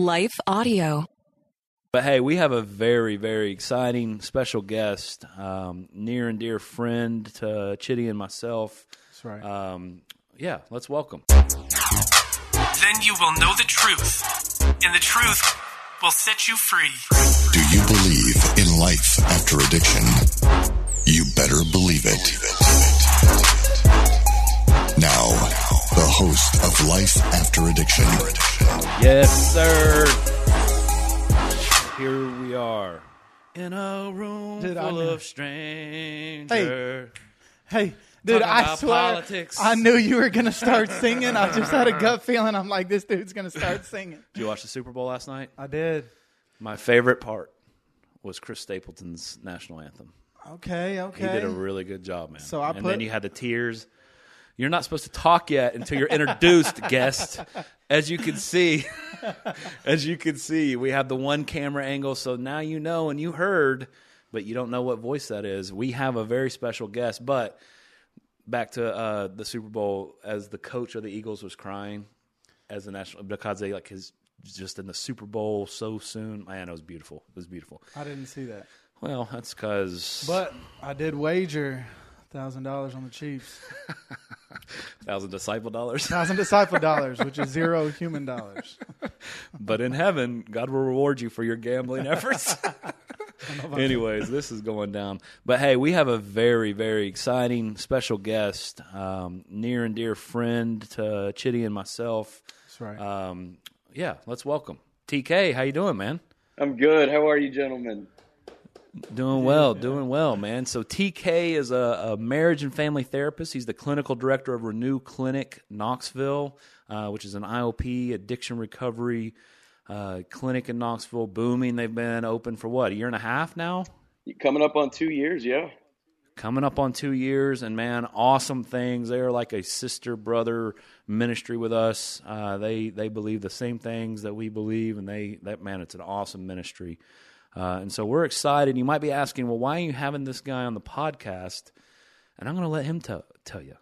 Life Audio. But hey, we have a very, very exciting special guest, um, near and dear friend to Chitty and myself. That's right. Um, yeah, let's welcome. Then you will know the truth, and the truth will set you free. Do you believe in life after addiction? Host of Life After Addiction, Yes, sir. Here we are in a room Dude, I full knew- of strangers. Hey, hey. dude, I swear, politics. I knew you were gonna start singing. I just had a gut feeling. I'm like, this dude's gonna start singing. Did you watch the Super Bowl last night? I did. My favorite part was Chris Stapleton's national anthem. Okay, okay. He did a really good job, man. So I and put- then you had the tears. You're not supposed to talk yet until you're introduced, guest. As you can see, as you can see, we have the one camera angle. So now you know and you heard, but you don't know what voice that is. We have a very special guest. But back to uh, the Super Bowl, as the coach of the Eagles was crying as the national because they like his just in the Super Bowl so soon. Man, it was beautiful. It was beautiful. I didn't see that, Well, that's because but I did wager thousand dollars on the Chiefs. thousand disciple dollars. Thousand disciple dollars, which is zero human dollars. But in heaven, God will reward you for your gambling efforts. Anyways, this is going down. But hey, we have a very, very exciting special guest, um, near and dear friend to Chitty and myself. That's right. Um, yeah, let's welcome TK. How you doing, man? I'm good. How are you, gentlemen? Doing well, doing well, man. So TK is a, a marriage and family therapist. He's the clinical director of Renew Clinic Knoxville, uh, which is an IOP addiction recovery uh, clinic in Knoxville. Booming. They've been open for what a year and a half now. Coming up on two years, yeah. Coming up on two years, and man, awesome things. They're like a sister brother ministry with us. Uh, they they believe the same things that we believe, and they that man, it's an awesome ministry. Uh, and so we're excited. You might be asking, well, why are you having this guy on the podcast? And I'm going to let him tell tell you.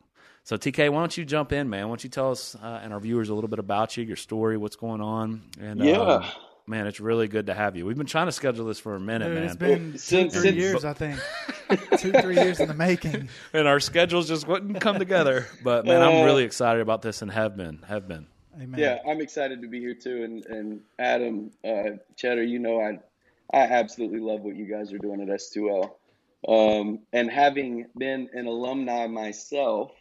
So TK, why don't you jump in, man? Why don't you tell us uh, and our viewers a little bit about you, your story, what's going on? And Yeah. uh, man, it's really good to have you. We've been trying to schedule this for a minute, Dude, man. it's been two, since- three since- years, I think. two, three years in the making. and our schedules just wouldn't come together. But man, I'm really excited about this and have been, have been. Amen. Yeah, I'm excited to be here too. And and Adam, uh, Cheddar, you know, I I absolutely love what you guys are doing at S2L. Um, and having been an alumni myself,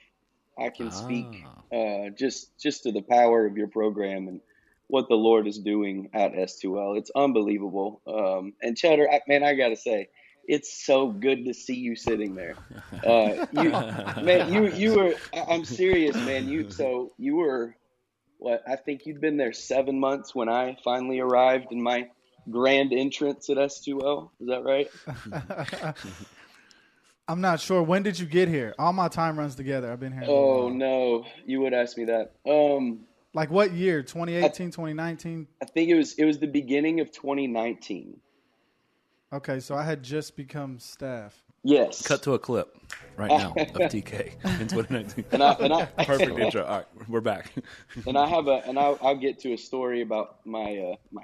I can speak uh, just just to the power of your program and what the Lord is doing at S2L. It's unbelievable. Um, and Cheddar, I, man, I gotta say, it's so good to see you sitting there. Uh, you, man, you you were. I'm serious, man. You so you were. What I think you'd been there seven months when I finally arrived in my grand entrance at S2L. Is that right? I'm not sure. When did you get here? All my time runs together. I've been here. Oh no, you would ask me that. Um, Like what year? 2018, 2019? I think it was it was the beginning of 2019. Okay, so I had just become staff. Yes. Cut to a clip right now of TK in 2019. And I, and I, Perfect intro. All right, we're back. and I have a and I'll, I'll get to a story about my uh, my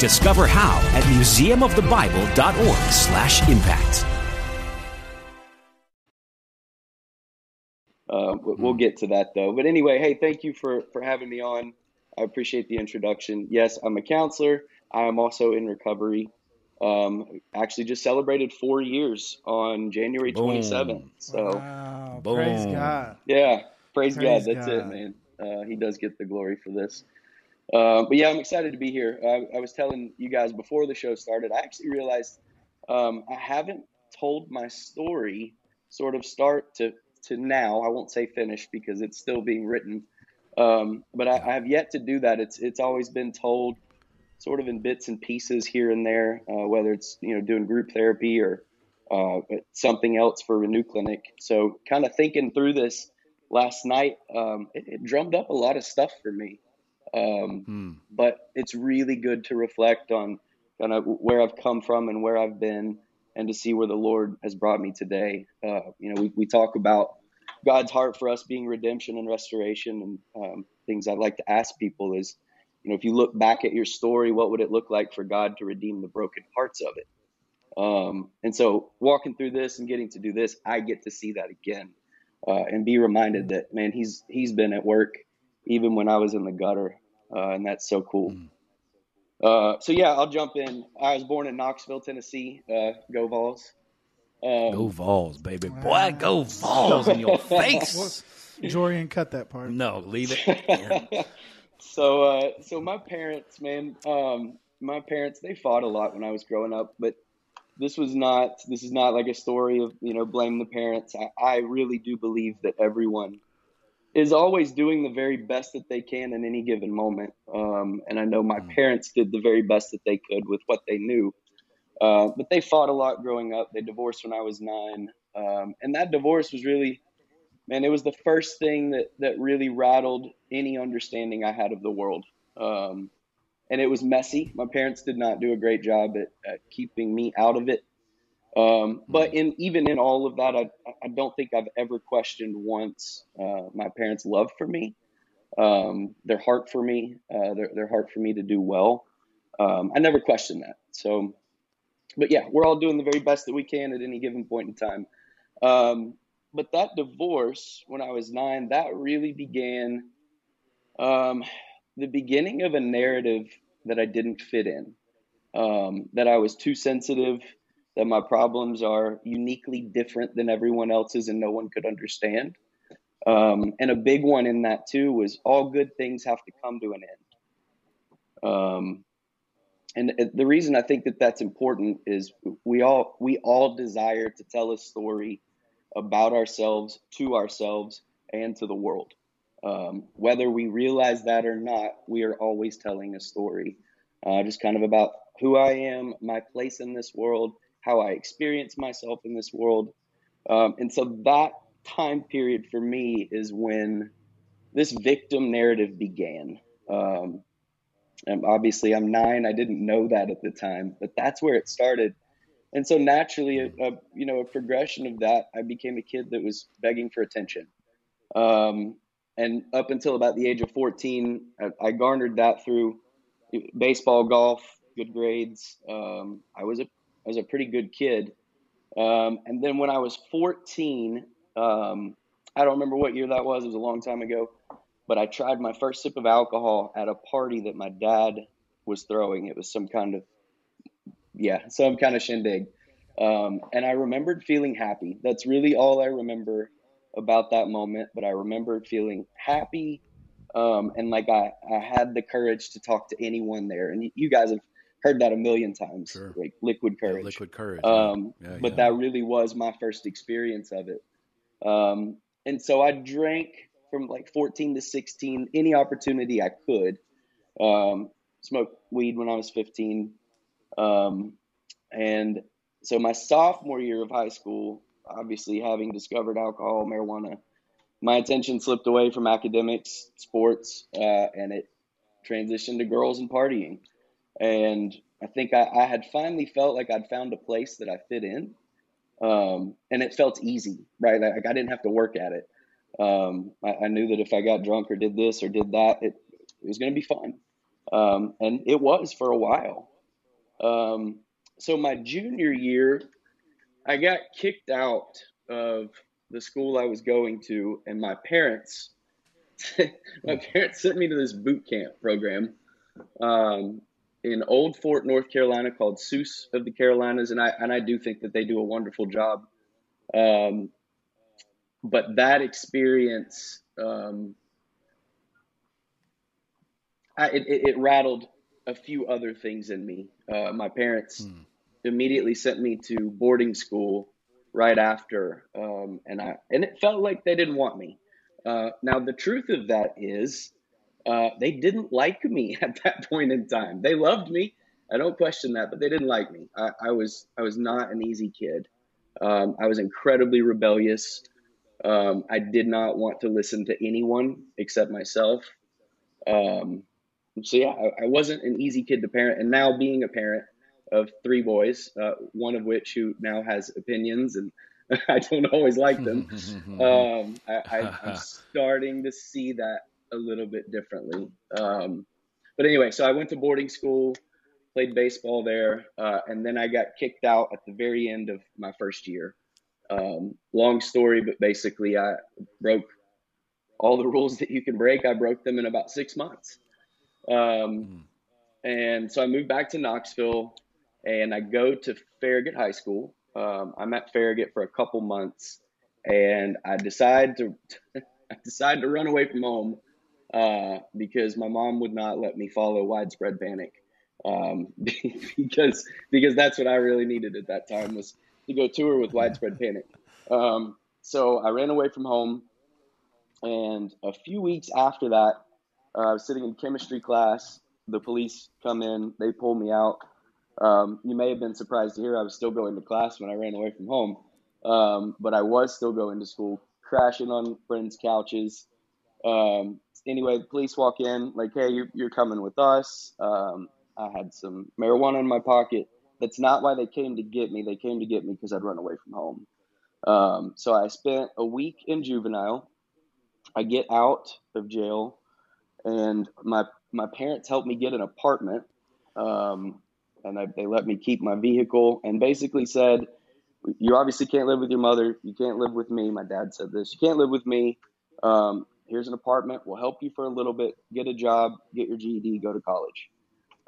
Discover how at museumofthebible.org/impact. Uh, we- we'll get to that though. But anyway, hey, thank you for for having me on. I appreciate the introduction. Yes, I'm a counselor. I am also in recovery. Um, actually, just celebrated four years on January 27th. So, Wow, praise God. yeah, praise, Praise God. That's God. it, man. Uh, he does get the glory for this. Uh, but yeah, I'm excited to be here. I, I was telling you guys before the show started, I actually realized um, I haven't told my story sort of start to, to now. I won't say finish because it's still being written. Um, but I, I have yet to do that. It's it's always been told sort of in bits and pieces here and there, uh, whether it's you know doing group therapy or uh, something else for Renew Clinic. So kind of thinking through this last night, um, it, it drummed up a lot of stuff for me. Um, Hmm. But it's really good to reflect on kind of where I've come from and where I've been, and to see where the Lord has brought me today. Uh, you know, we, we talk about God's heart for us being redemption and restoration, and um, things I'd like to ask people is, you know, if you look back at your story, what would it look like for God to redeem the broken parts of it? Um, and so, walking through this and getting to do this, I get to see that again, uh, and be reminded that man, he's he's been at work even when I was in the gutter, uh, and that's so cool. Uh, so yeah, I'll jump in. I was born in Knoxville, Tennessee. Uh, go Vols. Um, Go Vols, baby. Boy, go Vols in your face. Jorian, cut that part. No, leave it. so uh so my parents man um my parents they fought a lot when i was growing up but this was not this is not like a story of you know blame the parents i, I really do believe that everyone is always doing the very best that they can in any given moment um and i know my parents did the very best that they could with what they knew uh, but they fought a lot growing up they divorced when i was nine um and that divorce was really man, it was the first thing that that really rattled any understanding I had of the world. Um, and it was messy. My parents did not do a great job at, at keeping me out of it. Um, but in even in all of that, I, I don't think I've ever questioned once uh, my parents' love for me, um, their heart for me, uh, their their heart for me to do well. Um, I never questioned that. So, but yeah, we're all doing the very best that we can at any given point in time. Um, but that divorce when I was nine, that really began um, the beginning of a narrative that I didn't fit in, um, that I was too sensitive, that my problems are uniquely different than everyone else's and no one could understand. Um, and a big one in that too was all good things have to come to an end. Um, and uh, the reason I think that that's important is we all we all desire to tell a story about ourselves to ourselves and to the world. Um, whether we realize that or not, we are always telling a story, uh, just kind of about who I am, my place in this world, how I experience myself in this world. Um, and so that time period for me is when this victim narrative began. Um, and obviously, I'm nine. I didn't know that at the time, but that's where it started. And so naturally, a, a you know a progression of that, I became a kid that was begging for attention. Um, and up until about the age of 14, I, I garnered that through baseball, golf, good grades. Um, I was a was a pretty good kid. Um, and then when I was 14, um, I don't remember what year that was. It was a long time ago. But I tried my first sip of alcohol at a party that my dad was throwing. It was some kind of yeah, some kind of shindig. Um, and I remembered feeling happy. That's really all I remember about that moment. But I remembered feeling happy, um, and like I, I had the courage to talk to anyone there. And you guys have heard that a million times, Sure. like liquid Yeah, courage. liquid courage. Um, Yeah, but yeah. that really was my first experience of it. Um, and so I drank from like 14 to 16, any opportunity I could. Um, smoked weed when I was 15. Um, and so my sophomore year of high school, obviously having discovered alcohol, marijuana, my attention slipped away from academics, sports, uh, and it transitioned to girls and partying. And I think I, I had finally felt like I'd found a place that I fit in. Um, and it felt easy, right? Like I didn't have to work at it. Um, I, I knew that if I got drunk or did this or did that, it, it was going to be fun. Um, and it was for a while. Um, so my junior year, I got kicked out of the school I was going to, and my parents, my parents sent me to this boot camp program. Um, in Old Fort, North Carolina, called SUWS of the Carolinas, and I and I do think that they do a wonderful job. Um, but that experience, um, I, it, it, rattled a few other things in me. Uh, my parents hmm. immediately sent me to boarding school right after, um, and I and it felt like they didn't want me. Uh, now the truth of that is, uh, they didn't like me at that point in time. They loved me. I don't question that, but they didn't like me. I, I was I was not an easy kid. Um, I was incredibly rebellious. Um, I did not want to listen to anyone except myself. Um, so yeah, I, I, wasn't an easy kid to parent, and now being a parent of three boys, uh, one of which who now has opinions, and I don't always like them. um, I, am starting to see that a little bit differently. Um, but anyway, so I went to boarding school, played baseball there, uh, and then I got kicked out at the very end of my first year. Um, long story, but basically, I broke all the rules that you can break. I broke them in about six months. Um, mm. And so I moved back to Knoxville and I go to Farragut High School. Um, I'm at Farragut for a couple months and I decide to I decide to run away from home uh, because my mom would not let me follow widespread panic um, because because that's what I really needed at that time was to go tour with widespread panic. Um, so I ran away from home, and a few weeks after that, uh, I was sitting in chemistry class. The police come in, they pull me out. Um, you may have been surprised to hear I was still going to class when I ran away from home, um, but I was still going to school, crashing on friends' couches. Um, anyway, the police walk in, like, hey, you're, you're coming with us. Um, I had some marijuana in my pocket. That's not why they came to get me. They came to get me because I'd run away from home. Um, so I spent a week in juvenile. I get out of jail, and my my parents helped me get an apartment, um, and I, they let me keep my vehicle, and basically said, "You obviously can't live with your mother. You can't live with me." My dad said this. You can't live with me. Um, here's an apartment. We'll help you for a little bit. Get a job. Get your GED. Go to college.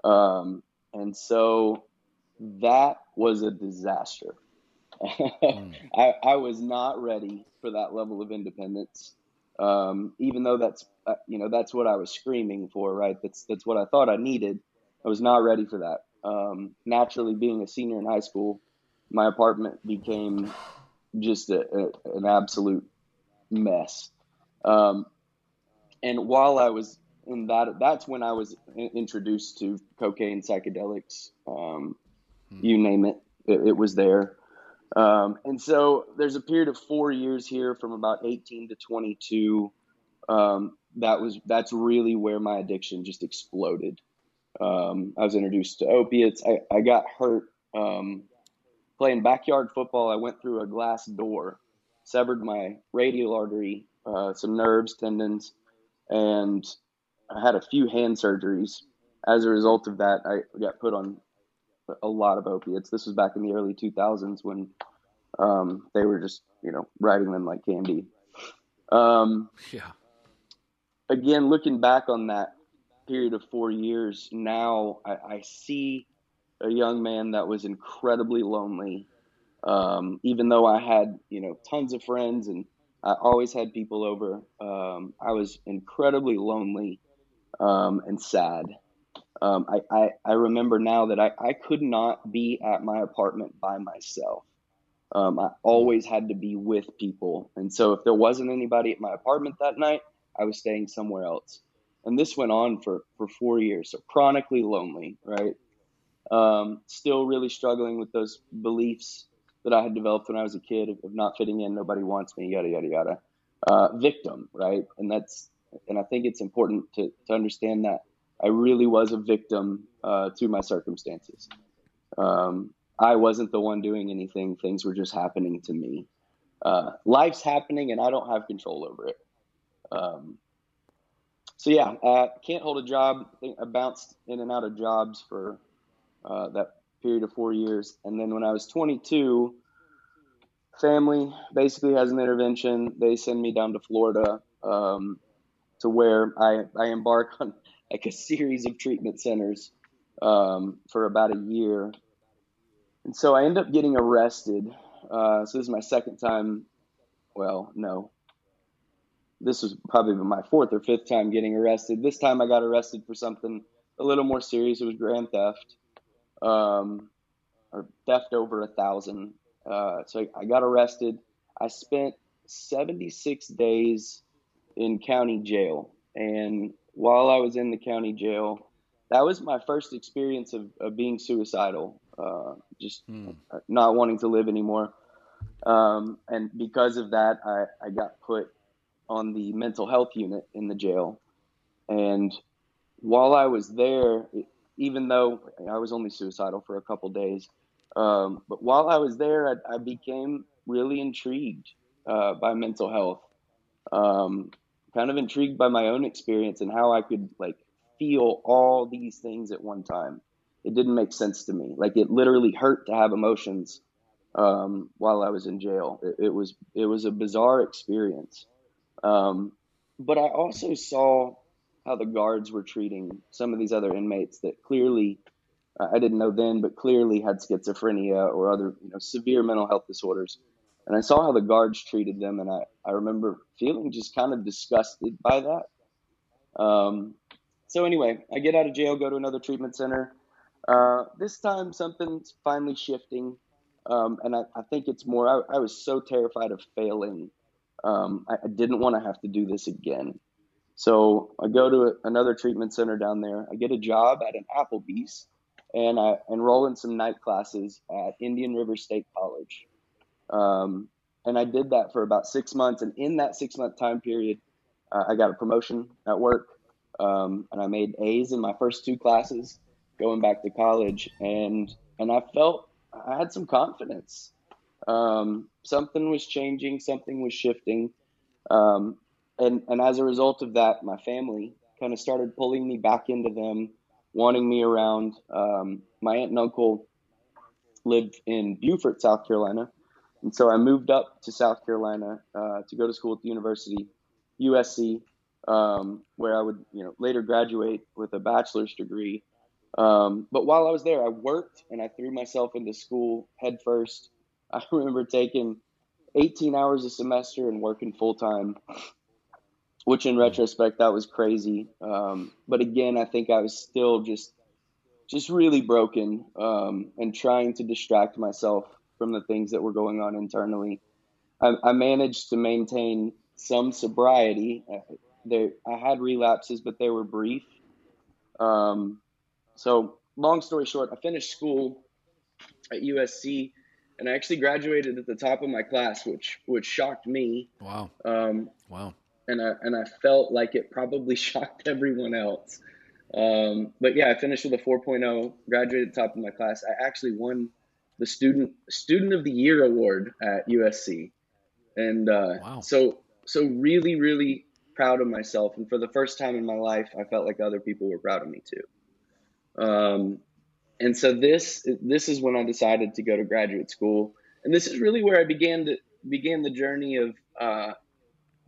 Um, and so that was a disaster. mm. I, I, was not ready for that level of independence. Um, even though that's uh, you know that's what I was screaming for, right? That's that's what I thought I needed. I was not ready for that. Um, naturally, being a senior in high school, my apartment became just a, a, an absolute mess. Um, and while I was in that, that's when I was introduced to cocaine, psychedelics, um, Hmm. you name it, it, it was there. Um, and so there's a period of four years here from about 18 to 22. Um, that was that's really where my addiction just exploded. Um, I was introduced to opiates. I, I got hurt um, playing backyard football. I went through a glass door, severed my radial artery, uh, some nerves, tendons, and I had a few hand surgeries. As a result of that, I got put on a lot of opiates. This was back in the early 2000s when um, they were just, you know, riding them like candy. Um, yeah. Again, looking back on that period of four years, now I, I see a young man that was incredibly lonely. Um, even though I had, you know, tons of friends and I always had people over, um, I was incredibly lonely um, and sad. Um, I, I, I, remember now that I, I could not be at my apartment by myself. Um, I always had to be with people. And so if there wasn't anybody at my apartment that night, I was staying somewhere else. And this went on for, for four years. So chronically lonely, right? Um, still really struggling with those beliefs that I had developed when I was a kid of, of not fitting in, nobody wants me, yada, yada, yada. Uh, victim, right? And that's, and I think it's important to, to understand that I really was a victim uh, to my circumstances. Um, I wasn't the one doing anything. Things were just happening to me. Uh, life's happening, and I don't have control over it. Um, so yeah, uh, can't hold a job. I, bounced in and out of jobs for uh, that period of four years, and then when I was 22, family basically has an intervention. They send me down to Florida um, to where I, I embark on like a series of treatment centers um, for about a year. And so I end up getting arrested. Uh, so this is my second time. Well, no. This was probably my fourth or fifth time getting arrested. This time I got arrested for something a little more serious. It was grand theft, um, or theft over a thousand. Uh, so I, I got arrested. I spent 76 days in county jail. And while I was in the county jail, that was my first experience of, of being suicidal, uh, just Hmm. not wanting to live anymore. Um, and because of that, I, I got put on the mental health unit in the jail. And while I was there, even though I was only suicidal for a couple days, um, but while I was there, I, I became really intrigued uh, by mental health. Um, kind of intrigued by my own experience and how I could like feel all these things at one time. It didn't make sense to me. Like it literally hurt to have emotions um, while I was in jail. It, it was it was a bizarre experience. Um, but I also saw how the guards were treating some of these other inmates that clearly I didn't know then, but clearly had schizophrenia or other you know severe mental health disorders. And I saw how the guards treated them, and I, I remember feeling just kind of disgusted by that. Um, so anyway, I get out of jail, go to another treatment center. Uh, this time something's finally shifting, um, and I, I think it's more. I, I was so terrified of failing. Um, I, I didn't want to have to do this again. So I go to another treatment center down there. I get a job at an Applebee's, and I enroll in some night classes at Indian River State College. Um, and I did that for about six months. And in that six month time period, uh, I got a promotion at work. Um, and I made A's in my first two classes going back to college. And, and I felt I had some confidence. Um, something was changing, something was shifting. Um, and, and as a result of that, my family kind of started pulling me back into them, wanting me around. Um, my aunt and uncle lived in Beaufort, South Carolina. And so I moved up to South Carolina uh, to go to school at the university, USC, um, where I would, you know, later graduate with a bachelor's degree. Um, but while I was there, I worked and I threw myself into school headfirst. I remember taking 18 hours a semester and working full time, which in retrospect that was crazy. Um, but again, I think I was still just, just really broken um, and trying to distract myself from the things that were going on internally. I, I managed to maintain some sobriety. Uh, There, I had relapses, but they were brief. Um, so, long story short, I finished school at USC, and I actually graduated at the top of my class, which which shocked me. Wow. Um, Wow. And I and I felt like it probably shocked everyone else. Um, but yeah, I finished with a 4.0, graduated top of my class. I actually won the student student of the year award at USC, and uh, Wow. so so really really proud of myself. And for the first time in my life, I felt like other people were proud of me too. Um, and so this this is when I decided to go to graduate school, and this is really where I began to began the journey of uh,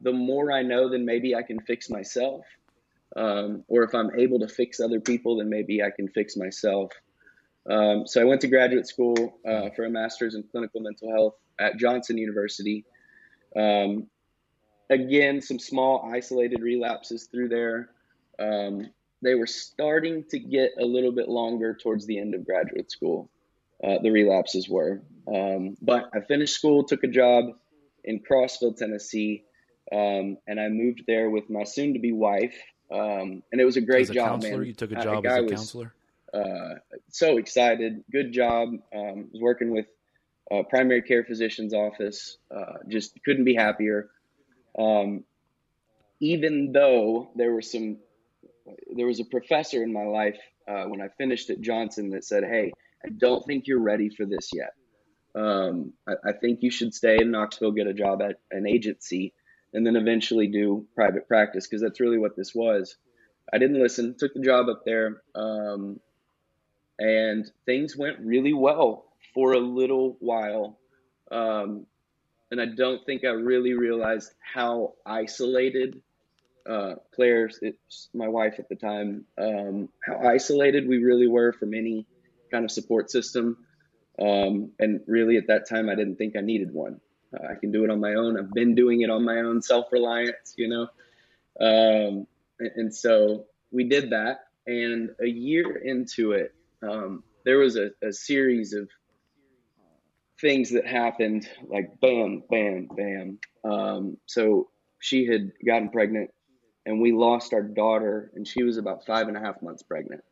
the more I know, then maybe I can fix myself. Um, or if I'm able to fix other people, then maybe I can fix myself. Um, so I went to graduate school uh, for a master's in clinical mental health at Johnson University. Um, again, some small isolated relapses through there. Um, they were starting to get a little bit longer towards the end of graduate school. Uh, the relapses were, um, but I finished school, took a job in Crossville, Tennessee, um, and I moved there with my soon-to-be wife. Um, and it was a great a job, man. you took a I- job as a was, counselor. uh, so excited. Good job. Um, was working with uh, primary care physician's office. Uh, just couldn't be happier. Um, even though there were some, there was a professor in my life uh, when I finished at Johnson that said, "Hey, I don't think you're ready for this yet. Um, I, I think you should stay in Knoxville, get a job at an agency, and then eventually do private practice because that's really what this was." I didn't listen. Took the job up there. Um, and things went really well for a little while. Um, and I don't think I really realized how isolated uh, Claire, it's my wife at the time, um, how isolated we really were from any kind of support system. Um, and really, at that time, I didn't think I needed one. Uh, I can do it on my own. I've been doing it on my own, self reliance, you know. Um, and, and, so we did that. And a year into it, um, there was a, a series of things that happened like bam, bam, bam. Um, so she had gotten pregnant and we lost our daughter and she was about five and a half months pregnant.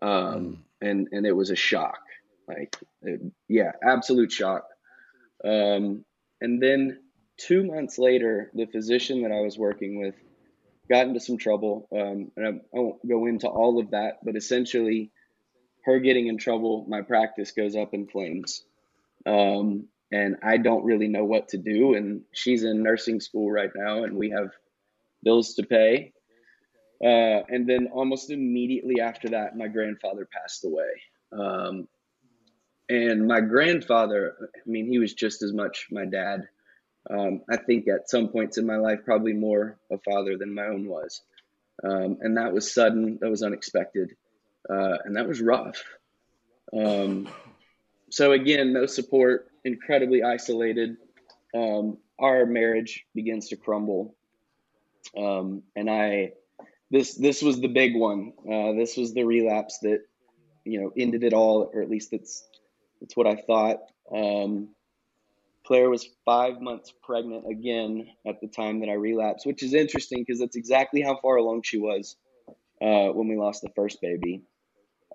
Um, mm. and, and it was a shock, like, it, yeah, absolute shock. Um, and then two months later, the physician that I was working with got into some trouble. Um, and I, I won't go into all of that, but essentially, her getting in trouble, my practice goes up in flames. Um, and I don't really know what to do. And she's in nursing school right now, and we have bills to pay. Uh, and then almost immediately after that, my grandfather passed away. Um, and my grandfather, I mean, he was just as much my dad. Um, I think at some points in my life, probably more a father than my own was. Um, and that was sudden, that was unexpected, uh, and that was rough. Um, so, again, no support, incredibly isolated. Um, our marriage begins to crumble. Um, and I, this, this was the big one. Uh, this was the relapse that, you know, ended it all, or at least that's that's what I thought. Um, Claire was five months pregnant again at the time that I relapsed, which is interesting because that's exactly how far along she was uh, when we lost the first baby.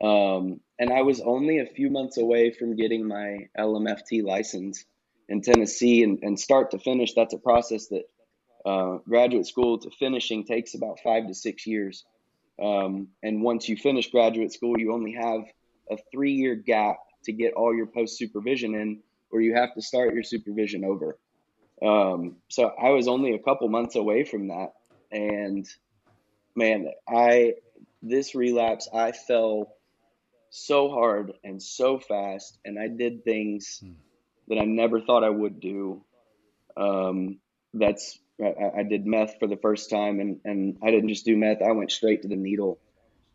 Um, and I was only a few months away from getting my LMFT license in Tennessee, and, and start to finish, that's a process that uh, graduate school to finishing takes about five to six years. Um, and once you finish graduate school, you only have a three year gap to get all your post supervision in, or you have to start your supervision over. Um, so I was only a couple months away from that, and man, I this relapse I fell so hard and so fast, and I did things hmm. that I never thought I would do. Um, that's I, I, did meth for the first time, and and I didn't just do meth; I went straight to the needle,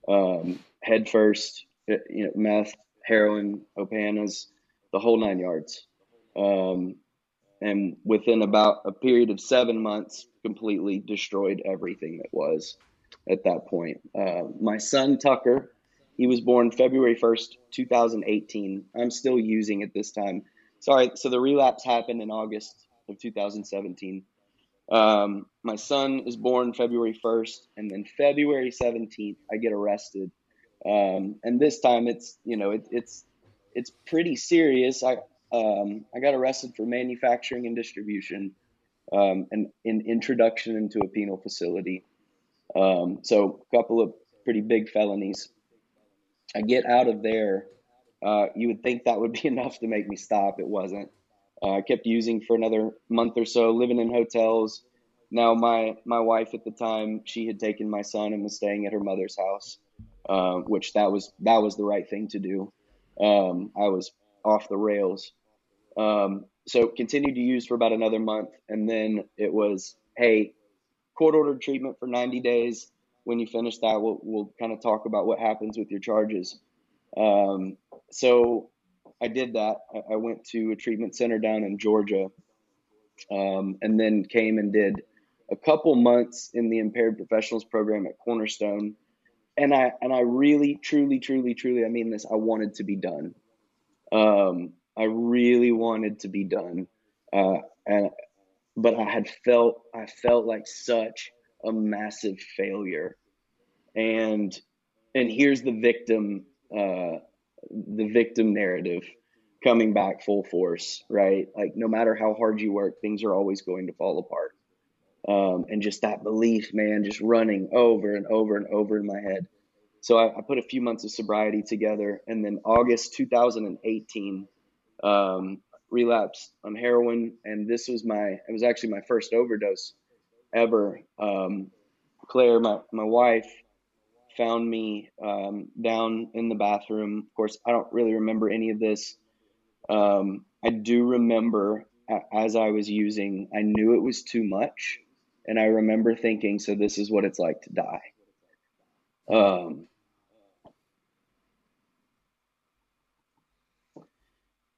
um, head first. You know, meth, heroin, opanas, the whole nine yards. Um, and within about a period of seven months, completely destroyed everything that was at that point. Uh, my son Tucker, he was born February 1st, 2018. I'm still using it this time. Sorry, so the relapse happened in August of 2017. Um, my son is born February 1st, and then February 17th, I get arrested um, and this time it's you know it, it's it's pretty serious. I um, I got arrested for manufacturing and distribution, um, and in introduction into a penal facility. Um, so a couple of pretty big felonies. I get out of there. Uh, you would think that would be enough to make me stop. It wasn't. Uh, I kept using for another month or so, living in hotels. Now my my wife at the time, she had taken my son and was staying at her mother's house. Um, which that was that was the right thing to do. Um, I was off the rails. Um, so continued to use for about another month, and then it was, hey, court ordered treatment for 90 days. When you finish that, we'll we'll kind of talk about what happens with your charges. Um, so I did that. I, I, went to a treatment center down in Georgia, um, and then came and did a couple months in the impaired professionals program at Cornerstone and I and I really, truly, truly, truly, I mean this. I wanted to be done. Um, I really wanted to be done, uh, and but I had felt I felt like such a massive failure, and and here's the victim, uh, the victim narrative coming back full force, right? Like no matter how hard you work, things are always going to fall apart. Um, and just that belief, man, just running over and over and over in my head. So I, I put a few months of sobriety together, and then August 2018, um, relapsed on heroin, and this was my it was actually my first overdose ever. Um, Claire, my my wife, found me um, down in the bathroom. Of course, I don't really remember any of this. Um, I do remember as I was using, I knew it was too much And I remember thinking, so this is what it's like to die. Um,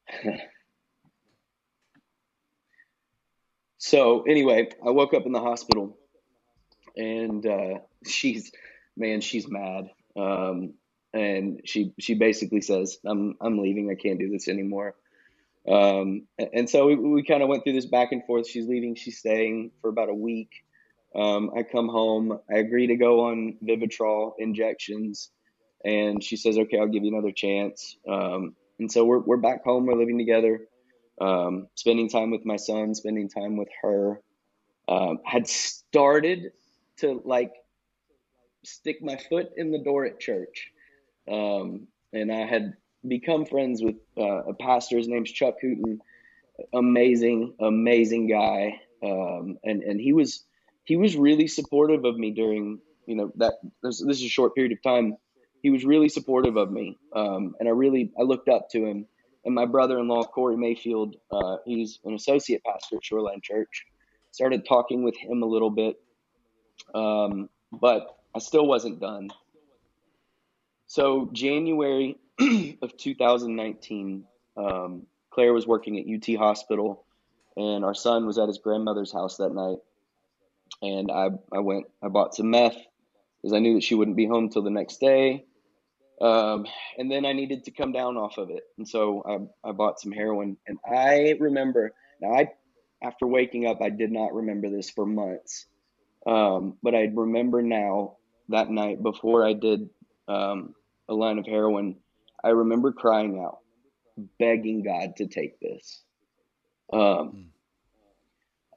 so anyway, I woke up in the hospital and uh, she's, man, she's mad. Um, and she she basically says, "I'm I'm leaving. I can't do this anymore." Um, and so we, we kind of went through this back and forth. She's leaving. She's staying for about a week. Um, I come home. I agree to go on Vivitrol injections, and she says, "Okay, I'll give you another chance." Um, and so we're we're back home. We're living together, um, spending time with my son, spending time with her. Um, had started to like stick my foot in the door at church. Um, and I had become friends with uh, a pastor. His name's Chuck Hooten. Amazing, amazing guy. Um, and and he was he was really supportive of me during you know that this, this is a short period of time. He was really supportive of me, um, and I really I looked up to him. And my brother-in-law Corey Mayfield, uh, he's an associate pastor at Shoreline Church. Started talking with him a little bit, um, but I still wasn't done. So January of 2019, um, Claire was working at UT Hospital, and our son was at his grandmother's house that night. And I, I went, I bought some meth because I knew that she wouldn't be home till the next day. Um, and then I needed to come down off of it, and so I, I bought some heroin. And I remember now, I after waking up, I did not remember this for months, um, but I remember now that night before I did um, a line of heroin, I remember crying out, begging God to take this. Um,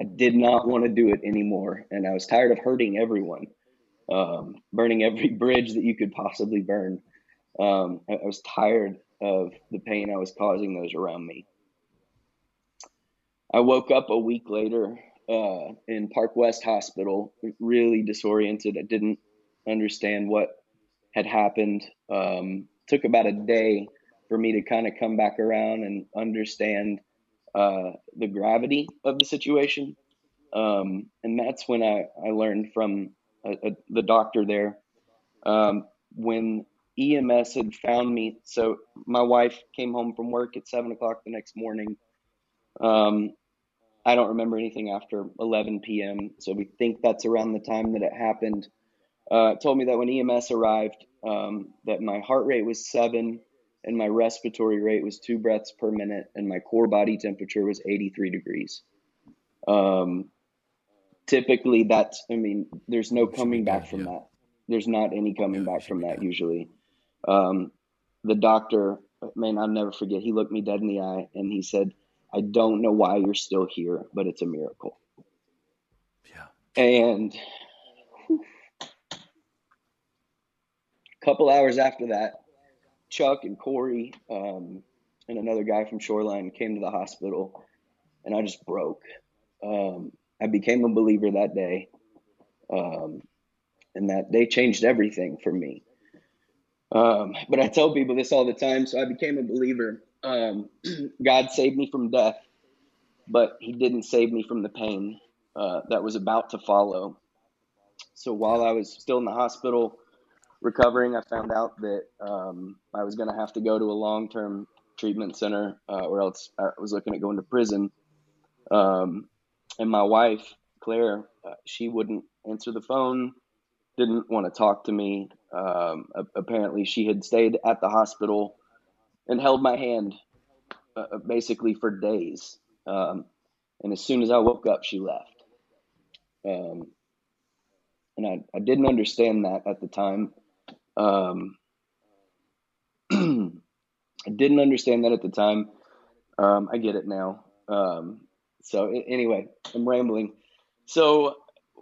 I did not want to do it anymore, and I was tired of hurting everyone, um, burning every bridge that you could possibly burn. Um, I, I was tired of the pain I was causing those around me. I woke up a week later uh, in Park West Hospital, really disoriented. I didn't understand what had happened. Um, took about a day for me to kind of come back around and understand uh, the gravity of the situation. Um, and that's when I, I learned from a, a, the doctor there um, when EMS had found me. So my wife came home from work at seven o'clock the next morning. Um, I don't remember anything after 11 p.m. So we think that's around the time that it happened uh, told me that when EMS arrived, um, that my heart rate was seven and my respiratory rate was two breaths per minute and my core body temperature was 83 degrees. Um, typically that's, I mean, there's no coming back from that. There's not any coming back from that usually. Um, the doctor, man, I'll never forget. He looked me dead in the eye and he said, I don't know why you're still here, but it's a miracle. Yeah. And couple hours after that, Chuck and Corey um, and another guy from Shoreline came to the hospital, and I just broke. Um, I became a believer that day, um, and that day changed everything for me. Um, but I tell people this all the time. So I became a believer. Um, God saved me from death, but He didn't save me from the pain uh, that was about to follow. So while I was still in the hospital, recovering, I found out that um, I was going to have to go to a long term treatment center, uh, or else I was looking at going to prison. Um, and my wife, Claire, uh, she wouldn't answer the phone, didn't want to talk to me. Um, apparently, she had stayed at the hospital and held my hand uh, uh, basically for days. Um, and as soon as I woke up, she left. And I, I didn't understand that at the time. Um, I didn't understand that at the time. Um, I get it now. Um, so anyway, I'm rambling. So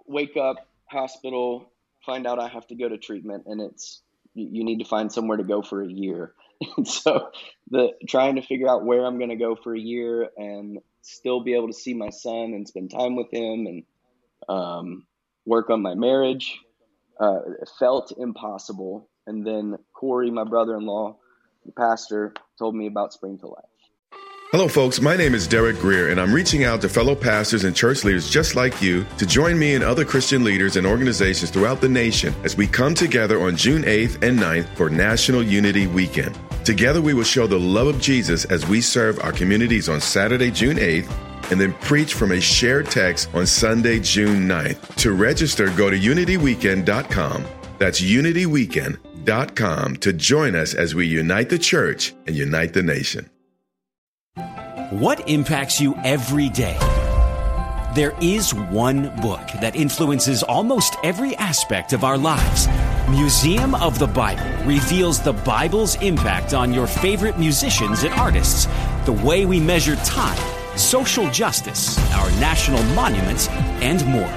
wake up, hospital, find out I have to go to treatment, and it's you, need to find somewhere to go for a year. And so the trying to figure out where I'm going to go for a year and still be able to see my son and spend time with him and um, work on my marriage uh, felt impossible. And then Corey, my brother in law, the pastor, told me about Spring to Life. Hello, folks. My name is Derek Greer, and I'm reaching out to fellow pastors and church leaders just like you to join me and other Christian leaders and organizations throughout the nation as we come together on June 8th and 9th for National Unity Weekend. Together, we will show the love of Jesus as we serve our communities on Saturday, June 8th, and then preach from a shared text on Sunday, June 9th. To register, go to unityweekend.com. That's unityweekend.com to join us as we unite the church and unite the nation. What impacts you every day? There is one book that influences almost every aspect of our lives. Museum of the Bible reveals the Bible's impact on your favorite musicians and artists, the way we measure time, social justice, our national monuments, and more.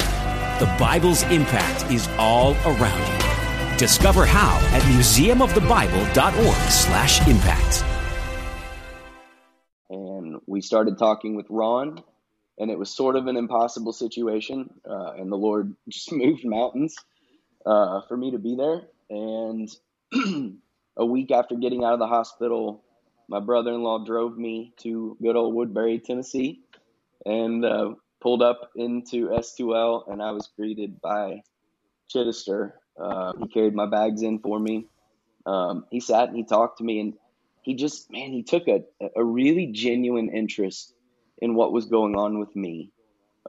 The Bible's impact is all around you. Discover how at museumofthebible.org/impact and we started talking with Ron, and it was sort of an impossible situation, uh, and the Lord just moved mountains uh, for me to be there. And a week after getting out of the hospital, my brother-in-law drove me to good old Woodbury, Tennessee, and uh, pulled up into S2L, and I was greeted by Chittister. Uh, he carried my bags in for me. Um, he sat and he talked to me, and he just man he took a, a really genuine interest in what was going on with me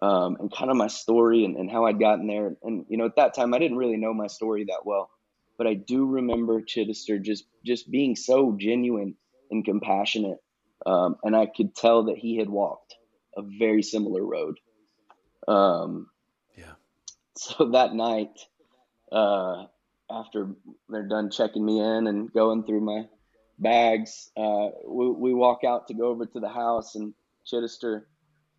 um, and kind of my story and, and how I'd gotten there. And you know, at that time, I didn't really know my story that well, but I do remember Chittister just just being so genuine and compassionate, um, and I could tell that he had walked a very similar road. Um, Yeah. so that night, uh, after they're done checking me in and going through my bags, uh, we, we walk out to go over to the house, and Chittister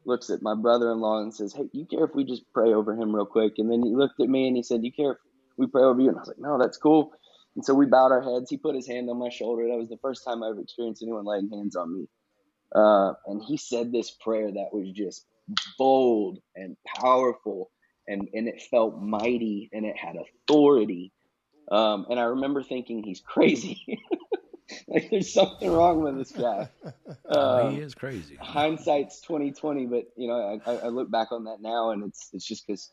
looks at my brother-in-law and says, "Hey, you care if we just pray over him real quick?" And then he looked at me and he said, "You care if we pray over you?" And I was like, "No, that's cool." And so we bowed our heads. He put his hand on my shoulder. That was the first time I ever experienced anyone laying hands on me. Uh, and he said this prayer that was just bold and powerful, and and it felt mighty and it had authority. Um, and I remember thinking he's crazy. like there's something wrong with this guy. Oh, he Um, is crazy. hindsight's 2020, but you know, I, I look back on that now, and it's it's just because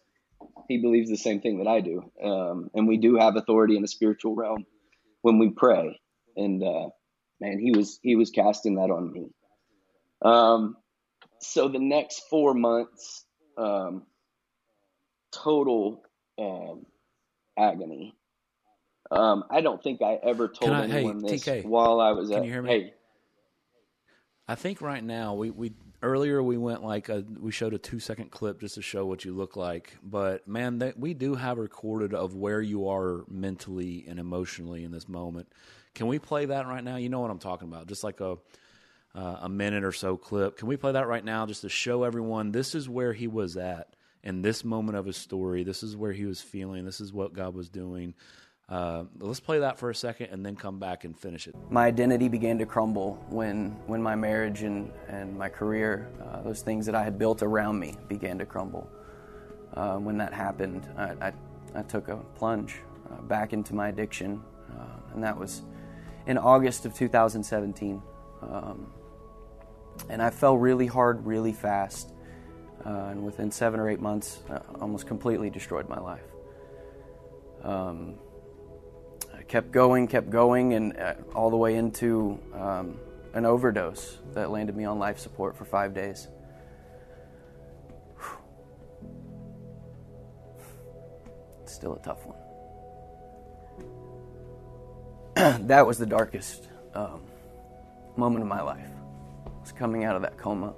he believes the same thing that I do, um, and we do have authority in the spiritual realm when we pray. And uh, man, he was he was casting that on me. Um, so the next four months, um, total um, agony. Um, I don't think I ever told I- hey, anyone this TK, while I was can at. you hear me? Hey, I think right now we, we earlier we went like a, we showed a two second clip just to show what you look like, but man, we do have recorded of where you are mentally and emotionally in this moment. Can we play that right now? You know what I'm talking about, just like a uh, a minute or so clip. Can we play that right now just to show everyone this is where he was at in this moment of his story. This is where he was feeling. This is what God was doing. Uh, let's play that for a second and then come back and finish it. my identity began to crumble when when my marriage and and my career, uh, those things that I had built around me, began to crumble. Uh, when that happened, I, I, I took a plunge uh, back into my addiction, uh, and that was in August of 2017. Um, and I fell really hard, really fast, uh, and within seven or eight months, almost completely destroyed my life. Um, kept going, kept going, and uh, all the way into um, an overdose that landed me on life support for five days. It's still a tough one. that was the darkest um, moment of my life. Was coming out of that coma.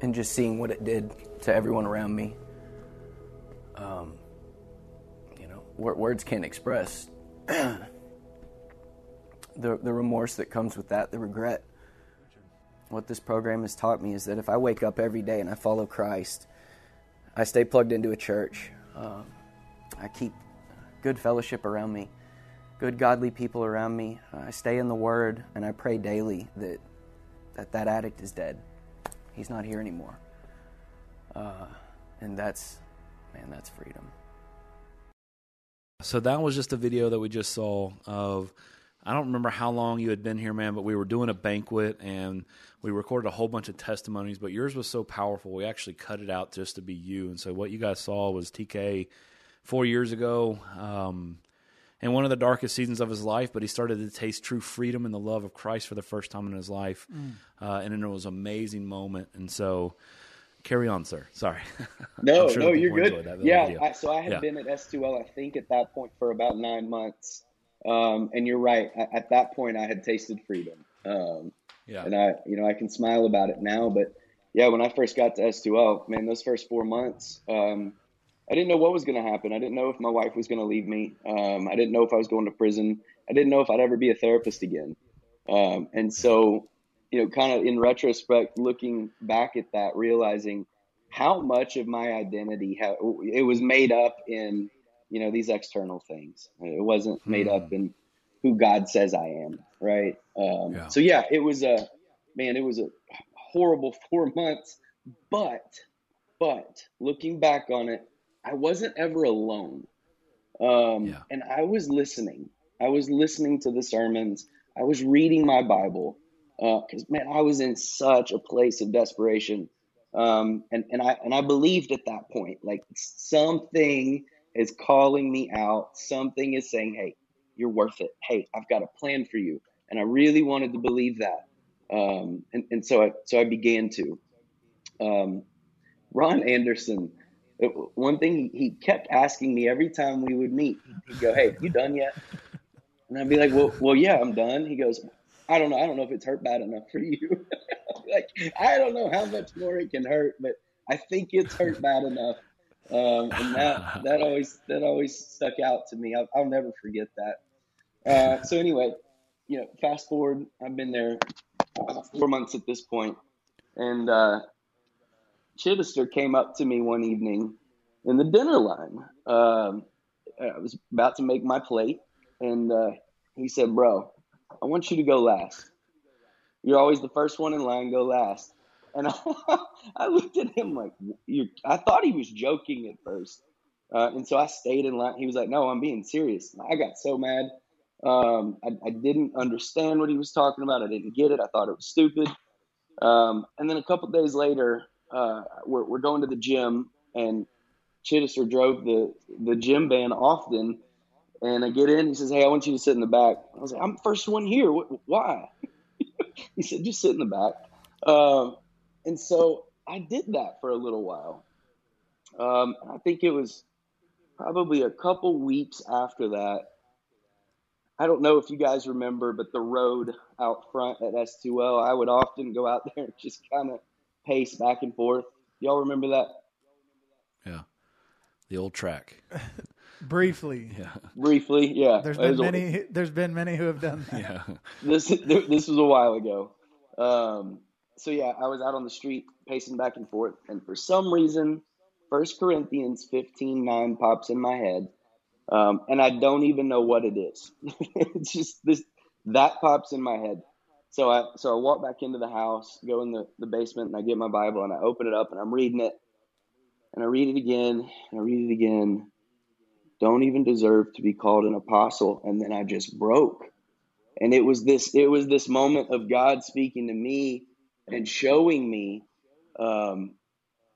And just seeing what it did to everyone around me um, you know, words can't express the the remorse that comes with that, the regret. What this program has taught me is that if I wake up every day and I follow Christ, I stay plugged into a church. Um, I keep good fellowship around me, good godly people around me. I stay in the Word and I pray daily that that that addict is dead. He's not here anymore. Uh, and that's man, that's freedom. So that was just a video that we just saw of. I don't remember how long you had been here, man, but we were doing a banquet and we recorded a whole bunch of testimonies. But yours was so powerful, we actually cut it out just to be you. And so what you guys saw was TK four years ago, um, in one of the darkest seasons of his life. But he started to taste true freedom and the love of Christ for the first time in his life, uh, and it was an amazing moment. And so carry on, sir. Sorry. No, sure no, you're good. that yeah. I, so I had Yeah. been at S2L, I think, at that point for about nine months. Um, and you're right. At, at that point, I had tasted freedom. Um, Yeah. and I, you know, I can smile about it now. But yeah, when I first got to S2L, man, those first four months, um, I didn't know what was going to happen. I didn't know if my wife was going to leave me. Um, I didn't know if I was going to prison. I didn't know if I'd ever be a therapist again. Um, and so, you know, kind of in retrospect, looking back at that, realizing how much of my identity it was made up in, you know, these external things. It wasn't made up in who God says I am, right? Um, Yeah. So yeah, it was a man. It was a horrible four months, but but looking back on it, I wasn't ever alone. Um, Yeah. And I was listening. I was listening to the sermons. I was reading my Bible because man, I was in such a place of desperation. Um, and and I and I believed at that point, like something is calling me out. Something is saying, "Hey, you're worth it. Hey, I've got a plan for you." And I really wanted to believe that. Um, and, and so I so I began to. Um, Ron Anderson, uh, one thing he kept asking me every time we would meet, he'd go, "Hey, you done yet?" And I'd be like, "Well, well, yeah, I'm done." He goes, "I don't know. I don't know if it's hurt bad enough for you. like, I don't know how much more it can hurt, but I think it's hurt bad enough." Um, and that that always that always stuck out to me. I'll, I'll never forget that. Uh, so anyway, you know, fast forward, I've been there four months at this point, and uh, Chittister came up to me one evening in the dinner line. Um, I was about to make my plate, and uh, he said, "Bro, I want you to go last. You're always the first one in line. Go last." And I, I looked at him like, I thought he was joking at first, uh, and so I stayed in line. He was like, "No, I'm being serious." I got so mad. Um, I, I didn't understand what he was talking about. I didn't get it. I thought it was stupid. Um, and then a couple days later, uh, we're, we're going to the gym, and Chittister drove the, the gym van often. And I get in, he says, Hey, I want you to sit in the back. I was like, I'm first one here. Why? he said, Just sit in the back. Um, and so I did that for a little while. Um, I think it was probably a couple weeks after that. I don't know if you guys remember, but the road out front at S2L, I would often go out there and just kind of pace back and forth. Y'all remember that? Yeah. The old track. Briefly, Yeah. Briefly, yeah. There's been was a- many. There's been many who have done that. Yeah. this this was a while ago. Um, so yeah, I was out on the street pacing back and forth, and for some reason, First Corinthians fifteen nine pops in my head, um, and I don't even know what it is. it's just this that pops in my head. So I so I walk back into the house, go in the, the basement, and I get my Bible and I open it up and I'm reading it, and I read it again and I read it again. Don't even deserve to be called an apostle, and then I just broke. And it was this it was this moment of god speaking to me and showing me um,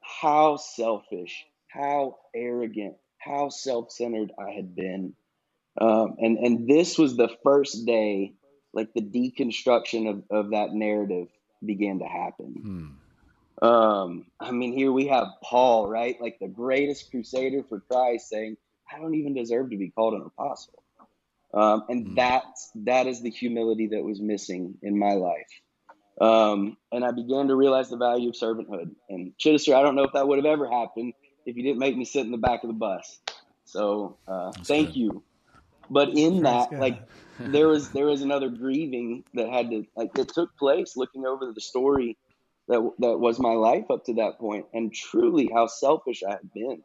how selfish how arrogant how self-centered i had been. Um, and and this was the first day like the deconstruction of, of that narrative began to happen. Um, i mean here we have paul right? Like the greatest crusader for christ saying i don't even deserve to be called an apostle um, and that that is the humility that was missing in my life. Um, and I began to realize the value of servanthood. And Chittister, I don't know if that would have ever happened if you didn't make me sit in the back of the bus. So uh, thank good. you. But in Praise that, God. like there was there was another grieving that had to like that took place looking over the story that that was my life up to that point, and truly how selfish I had been.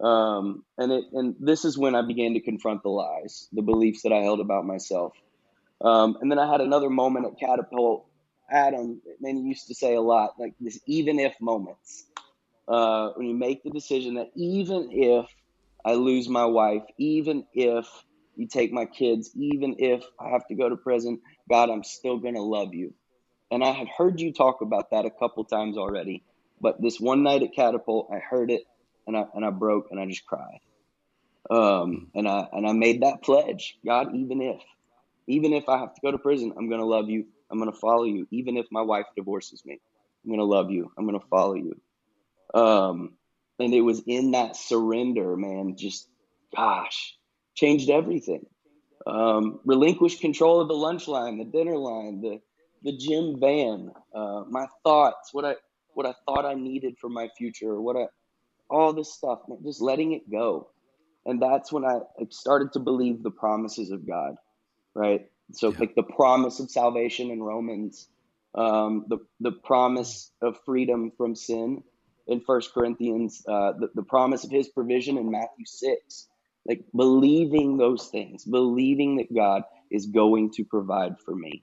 Um, and it and this is when I began to confront the lies, the beliefs that I held about myself. Um, and then I had another moment at Catapult. Adam, man, used to say a lot like this, even if moments. Uh, when you make the decision that even if I lose my wife, even if you take my kids, even if I have to go to prison, God, I'm still going to love you. And I had heard you talk about that a couple times already. But this one night at Catapult, I heard it and I, and I broke and I just cried. Um, and I, and I made that pledge, God, even if, even if I have to go to prison, I'm to love you. I'm to follow you. Even if my wife divorces me, I'm to love you. I'm to follow you. Um, and it was in that surrender, man, just gosh, changed everything. Um, relinquished control of the lunch line, the dinner line, the the gym van, uh, my thoughts, what I what I thought I needed for my future, what I all this stuff, man, just letting it go. And that's when I started to believe the promises of God, right? So yeah. like the promise of salvation in Romans, um, the the promise of freedom from sin in First Corinthians, uh, the, the promise of His provision in Matthew six, like believing those things, believing that God is going to provide for me,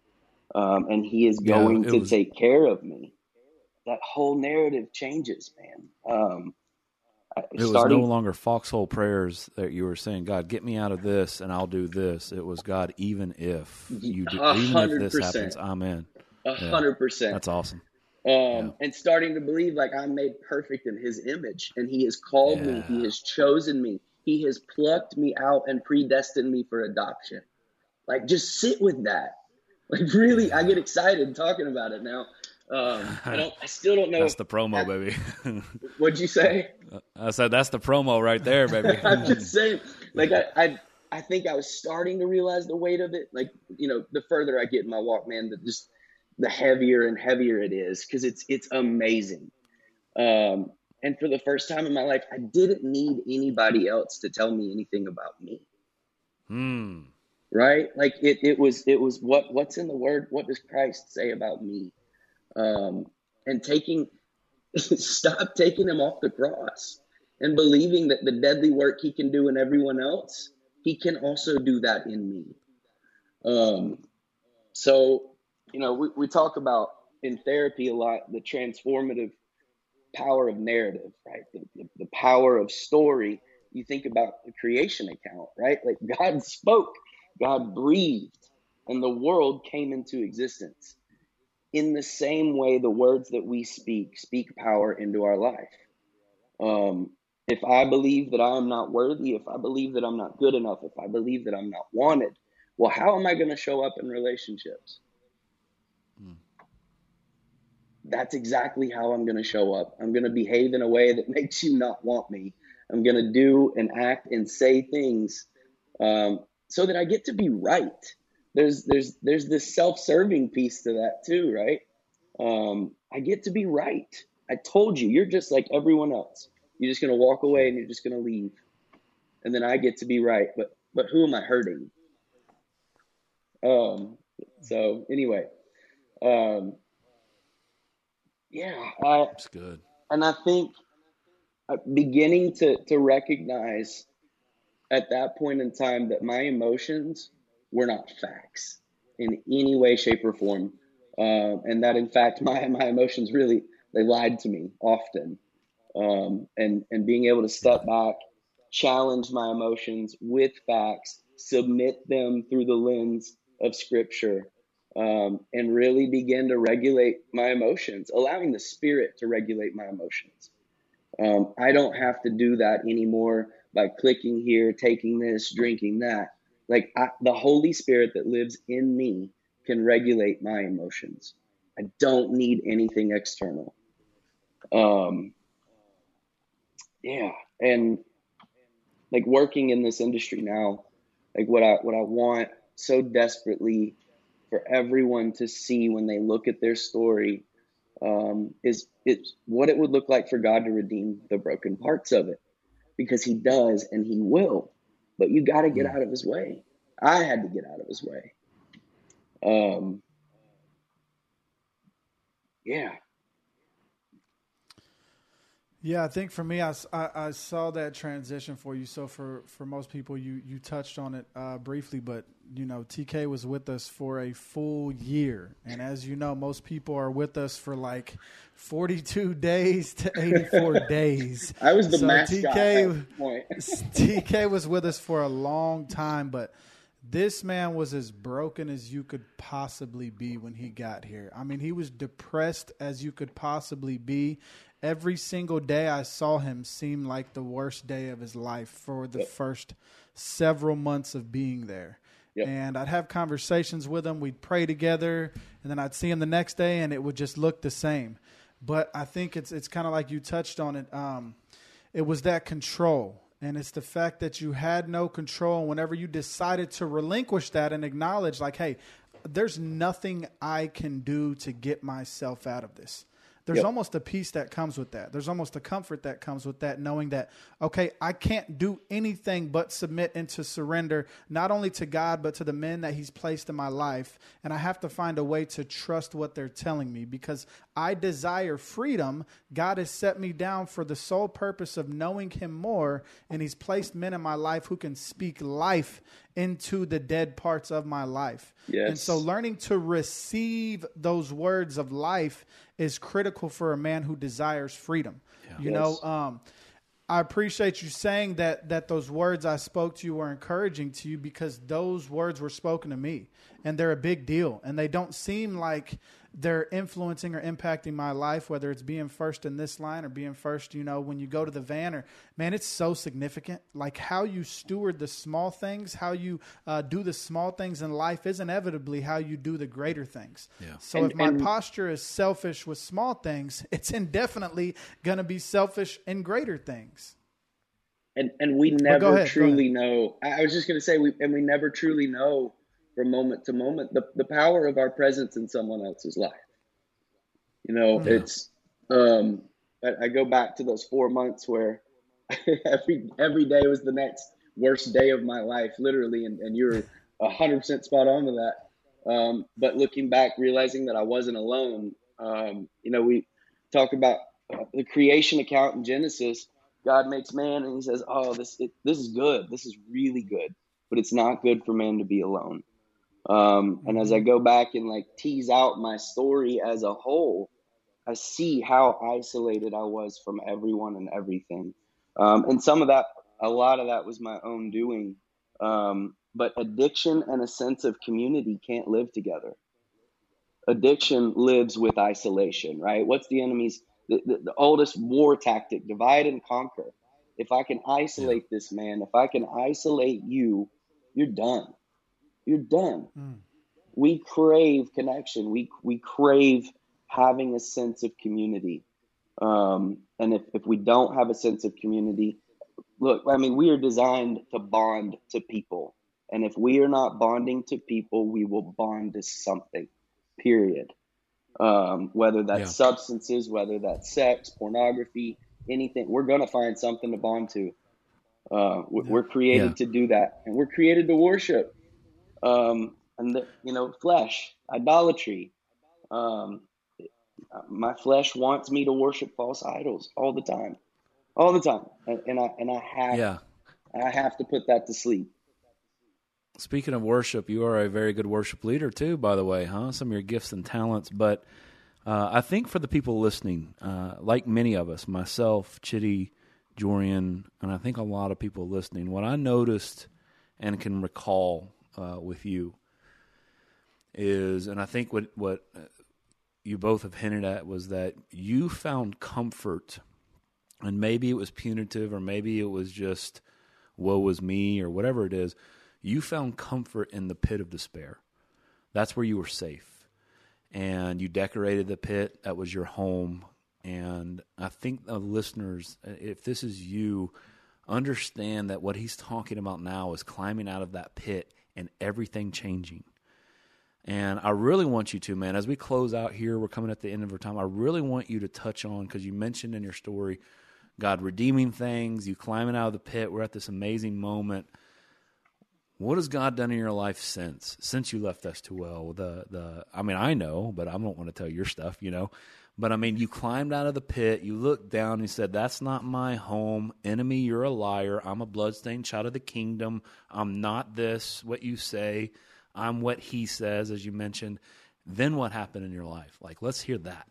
um, and He is going yeah, to was... take care of me. That whole narrative changes, man. Um, it starting, was no longer foxhole prayers that you were saying, God, get me out of this, and I'll do this. It was God, even if you do, even if this happens, Amen. A hundred percent. That's awesome. Um, yeah. and starting to believe like I'm made perfect in His image, and He has called yeah. me, He has chosen me, He has plucked me out and predestined me for adoption. Like, just sit with that. Like, really, I get excited talking about it now. Um, I don't. I still don't know. That's the promo, baby. what'd you say? I said that's the promo right there, baby. I'm just saying. Like I, I, I think I was starting to realize the weight of it. Like you know, the further I get in my walk, man, the just the heavier and heavier it is because it's it's amazing. Um, and for the first time in my life, I didn't need anybody else to tell me anything about me. Hmm. Right? Like it, it was it was what what's in the word? What does Christ say about me? Um, and taking stop taking him off the cross and believing that the deadly work he can do in everyone else, he can also do that in me. Um, so, you know, we, we talk about in therapy a lot the transformative power of narrative, right? The, the, the power of story. You think about the creation account, right? Like God spoke, God breathed, and the world came into existence in the same way the words that we speak speak power into our life. Um, if I believe that I am not worthy, if I believe that I'm not good enough, if I believe that I'm not wanted, well, how am I going to show up in relationships? Hmm. That's exactly how I'm going to show up. I'm going to behave in a way that makes you not want me. I'm going to do and act and say things um, so that I get to be right there's there's there's this self-serving piece to that too, right? Um, I get to be right. I told you, you're just like everyone else. You're just gonna walk away and you're just gonna leave, and then I get to be right. But but who am I hurting? Um. So anyway, um. Yeah, I, that's good. And I think uh, beginning to to recognize at that point in time that my emotions were not facts in any way, shape, or form. Uh, and that, in fact, my, my emotions really, they lied to me often. Um, and, and being able to step back, challenge my emotions with facts, submit them through the lens of scripture, um, and really begin to regulate my emotions, allowing the spirit to regulate my emotions. Um, I don't have to do that anymore by clicking here, taking this, drinking that. Like I, the Holy Spirit that lives in me can regulate my emotions. I don't need anything external. Um, yeah, and like working in this industry now, like what I what I want so desperately for everyone to see when they look at their story um, is it's what it would look like for God to redeem the broken parts of it, because He does and He will but you got to get mm. out of his way. I had to get out of his way. Um, yeah. Yeah, I think for me, I I saw that transition for you. So for, for most people, you, you touched on it uh, briefly, but you know, TK was with us for a full year, and as you know, most people are with us for like forty two days to eighty four days. I was the So mascot TK. TK was with us for a long time, but this man was as broken as you could possibly be when he got here. I mean, he was depressed as you could possibly be. Every single day I saw him seemed like the worst day of his life for the first several months of being there. Yep. And I'd have conversations with him. We'd pray together, and then I'd see him the next day, and it would just look the same. But I think it's it's kind of like you touched on it. Um, it was that control and it's the fact that you had no control and whenever you decided to relinquish that and acknowledge like hey there's nothing i can do to get myself out of this there's Yep. almost a peace that comes with that. There's almost a comfort that comes with that knowing that okay i can't do anything but submit and to surrender not only to god but to the men that he's placed in my life. And i have to find a way to trust what they're telling me because i desire freedom. God has set me down for the sole purpose of knowing him more and he's placed men in my life who can speak life into the dead parts of my life. And so learning to receive those words of life is critical for a man who desires freedom. You know, um, I appreciate you saying that that those words I spoke to you were encouraging to you because those words were spoken to me and they're a big deal and they don't seem like they're influencing or impacting my life whether it's being first in this line or being first you know when you go to the van or man it's so significant like how you steward the small things how you uh, do the small things in life is inevitably how you do the greater things Yeah. so And- if my and- posture is selfish with small things it's indefinitely going to be selfish in greater things and and we go never ahead, truly know. I I was just going to say, we and we never truly know from moment to moment the the power of our presence in someone else's life. You know, it's um, I, I go back to those four months where every every day was the next worst day of my life, literally, and and you're a hundred percent spot on with that. Um, but looking back, realizing that I wasn't alone, um, you know, we talk about the creation account in Genesis. God makes man, and He says, "Oh, this it, this is good. This is really good, but it's not good for man to be alone." Um, and as I go back and like tease out my story as a whole, I see how isolated I was from everyone and everything. Um, and some of that, a lot of that was my own doing. Um, but addiction and a sense of community can't live together. Addiction lives with isolation, right? What's the enemy's, the, the, the oldest war tactic? Divide and conquer. If I can isolate this man, if I can isolate you, you're done. You're done. We crave connection. We, we crave having a sense of community. Um, and if, if we don't have a sense of community, look, I mean, we are designed to bond to people. And if we are not bonding to people, we will bond to something, period. Um, whether that's Yeah. substances, whether that's sex, pornography, anything, we're going to find something to bond to. Uh, we- we're created Yeah. to do that, and we're created to worship. Um, and the, you know, flesh, idolatry. Um, my flesh wants me to worship false idols all the time, all the time, and, and I and I have Yeah. I have to put that to sleep. Speaking of worship, you are a very good worship leader too, by the way, huh? Some of your gifts and talents. But uh, I think for the people listening, uh, like many of us, myself, Chitty, Jorian, and I think a lot of people listening, what I noticed and can recall uh, with you is, and I think what what uh, you both have hinted at was that you found comfort, and maybe it was punitive, or maybe it was just woe is me, or whatever it is. You found comfort in the pit of despair. That's where you were safe, and you decorated the pit. That was your home. And I think the listeners, if this is you, understand that what he's talking about now is climbing out of that pit and everything changing. And I really want you to, man, as we close out here, we're coming at the end of our time. I really want you to touch on, because you mentioned in your story, God redeeming things, you climbing out of the pit. We're at this amazing moment. What has God done in your life since since you left S2L? The the I mean I know, but I don't want to tell your stuff, you know. But I mean, you climbed out of the pit, you looked down, and you said, That's not my home. Enemy, you're a liar. I'm a bloodstained child of the kingdom. I'm not this, what you say. I'm what he says, as you mentioned. Then what happened in your life? Like, let's hear that.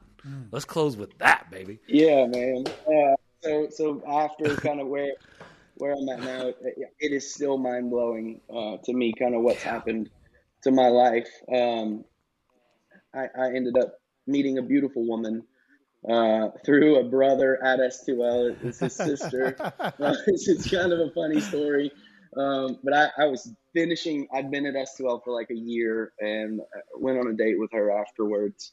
Let's close with that, baby. Yeah, man. Uh, so so after kind of where where I'm at now, it, it is still mind blowing uh, to me, kind of what's happened to my life. Um, I, I ended up meeting a beautiful woman uh, through a brother at S2L. It's his sister. uh, it's, it's kind of a funny story. Um, but I, I was finishing, I'd been at S2L for like a year and uh, went on a date with her afterwards.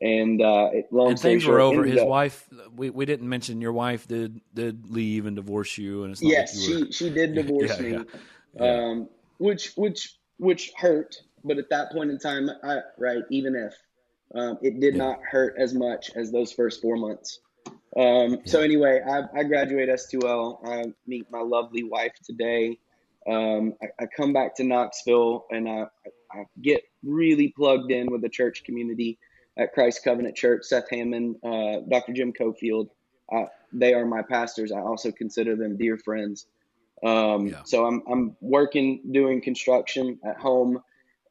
And uh, it, long And things short, were over. His up- wife, we, we didn't mention your wife did did leave and divorce you, and it's not Yes, like you were, she she did divorce yeah, me, yeah, yeah. Um, which which which hurt. But at that point in time, I right even if um, it did not hurt as much as those first four months. Um, So anyway, I, I graduate S2L. I meet my lovely wife today. Um, I, I come back to Knoxville and I, I get really plugged in with the church community at Christ Covenant Church. Seth Hammond, uh, Dr. Jim Cofield, uh, they are my pastors. I also consider them dear friends. Um, Yeah. So I'm I'm working doing construction at home.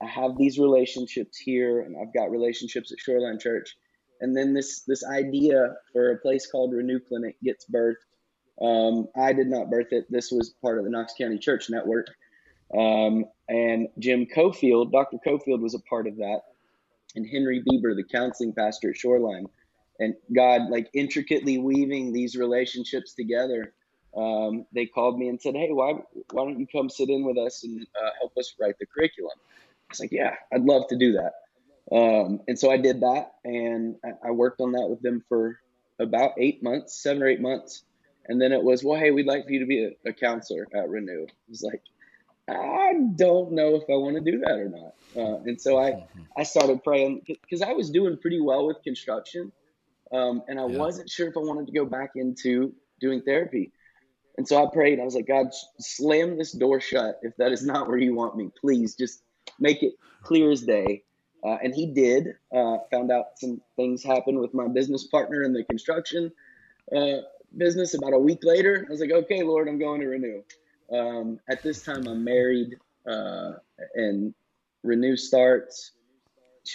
I have these relationships here, and I've got relationships at Shoreline Church. And then this this idea for a place called Renew Clinic gets birthed. Um, I did not birth it. This was part of the Knox County Church Network. Um, and Jim Cofield, Dr. Cofield was a part of that. And Henry Bieber, the counseling pastor at Shoreline. And God, like intricately weaving these relationships together, um, they called me and said, "Hey, why why don't you come sit in with us and uh, help us write the curriculum?" Was like, "Yeah, I'd love to do that." Um, and so I did that, and I, I worked on that with them for about eight months, seven or eight months, and then it was, "Well, hey, we'd like for you to be a, a counselor at Renew." I was like, "I don't know if I want to do that or not," uh, and so I I started praying because I was doing pretty well with construction, um, and I Yeah. wasn't sure if I wanted to go back into doing therapy. And so I prayed. I was like, God, slam this door shut if that is not where you want me. Please just make it clear as day. Uh, and he did. Uh, found out some things happened with my business partner in the construction uh, business about a week later. I was like, okay, Lord, I'm going to Renew. Um, at this time, I'm married, uh, and Renew starts.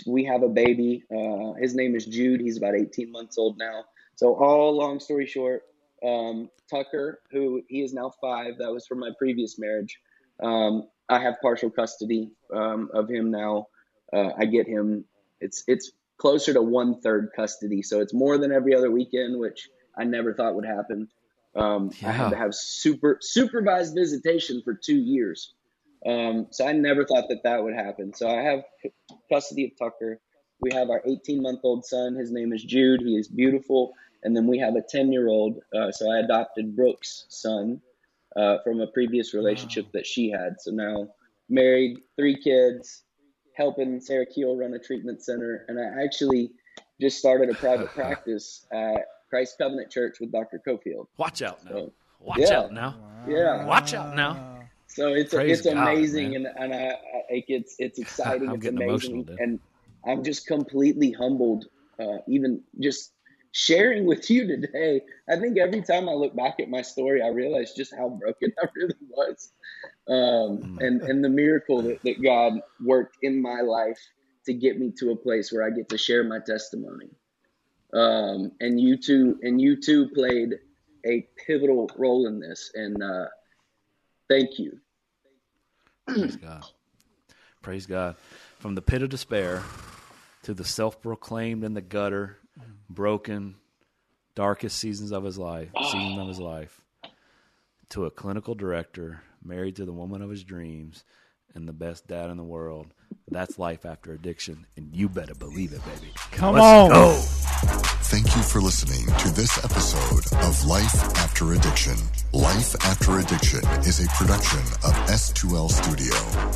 We have a baby. Uh, his name is Jude. He's about 18 months old now. So, all long story short, um, Tucker, who he is now five, that was from my previous marriage. Um, I have partial custody um, of him now. Uh, I get him. It's it's closer to one third custody, so it's more than every other weekend, which I never thought would happen. Um, I had to have super supervised visitation for two years, um, so I never thought that that would happen. So I have custody of Tucker. We have our 18 month old son. His name is Jude. He is beautiful. And then we have a 10 year old. Uh, so I adopted Brooke's son uh, from a previous relationship that she had. So now married, three kids, helping Sarah Keel run a treatment center. And I actually just started a private practice at Christ Covenant Church with Dr. Cofield. Watch out now. So, Watch yeah. out now. yeah. Watch out now. So it's Praise it's God, amazing, man. and and I, I like it's it's exciting. I'm it's amazing, and I'm just completely humbled. Uh, even just sharing with you today, I think every time I look back at my story, I realize just how broken I really was, um, and and the miracle that, that God worked in my life to get me to a place where I get to share my testimony. Um, and you two and you two played a pivotal role in this, and uh, thank you. Praise God. Praise God. From the pit of despair to the self proclaimed in the gutter, broken, darkest seasons of his life, season of his life, to a clinical director, married to the woman of his dreams, and the best dad in the world. That's life after addiction, and you better believe it, baby. Come Let's on. go. Thank you for listening to this episode of Life After Addiction. Life After Addiction is a production of S2L Studio.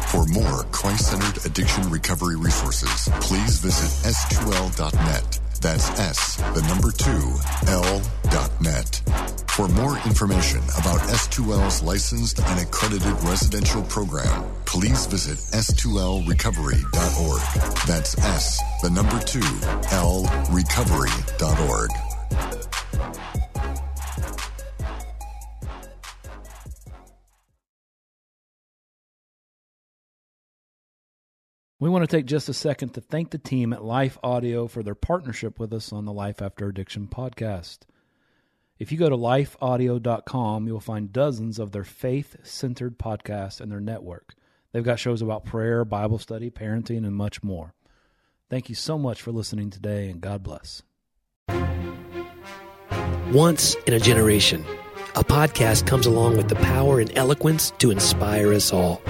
For more Christ centered addiction recovery resources, please visit S2L.net. That's S, the number two, L.net. For more information about S2L's licensed and accredited residential program, please visit s2lrecovery.org. That's S, the number two, L, recovery.org. We want to take just a second to thank the team at Life Audio for their partnership with us on the Life After Addiction podcast. If you go to lifeaudio.com, you'll find dozens of their faith centered podcasts and their network. They've got shows about prayer, Bible study, parenting, and much more. Thank you so much for listening today, and God bless. Once in a generation, a podcast comes along with the power and eloquence to inspire us all.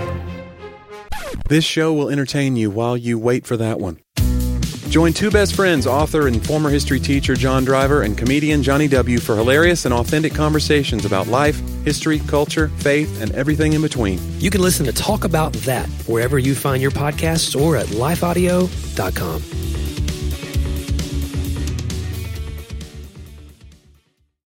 This show will entertain you while you wait for that one. Join two best friends, author and former history teacher John Driver and comedian Johnny W., for hilarious and authentic conversations about life, history, culture, faith, and everything in between. You can listen to Talk About That wherever you find your podcasts or at lifeaudio.com.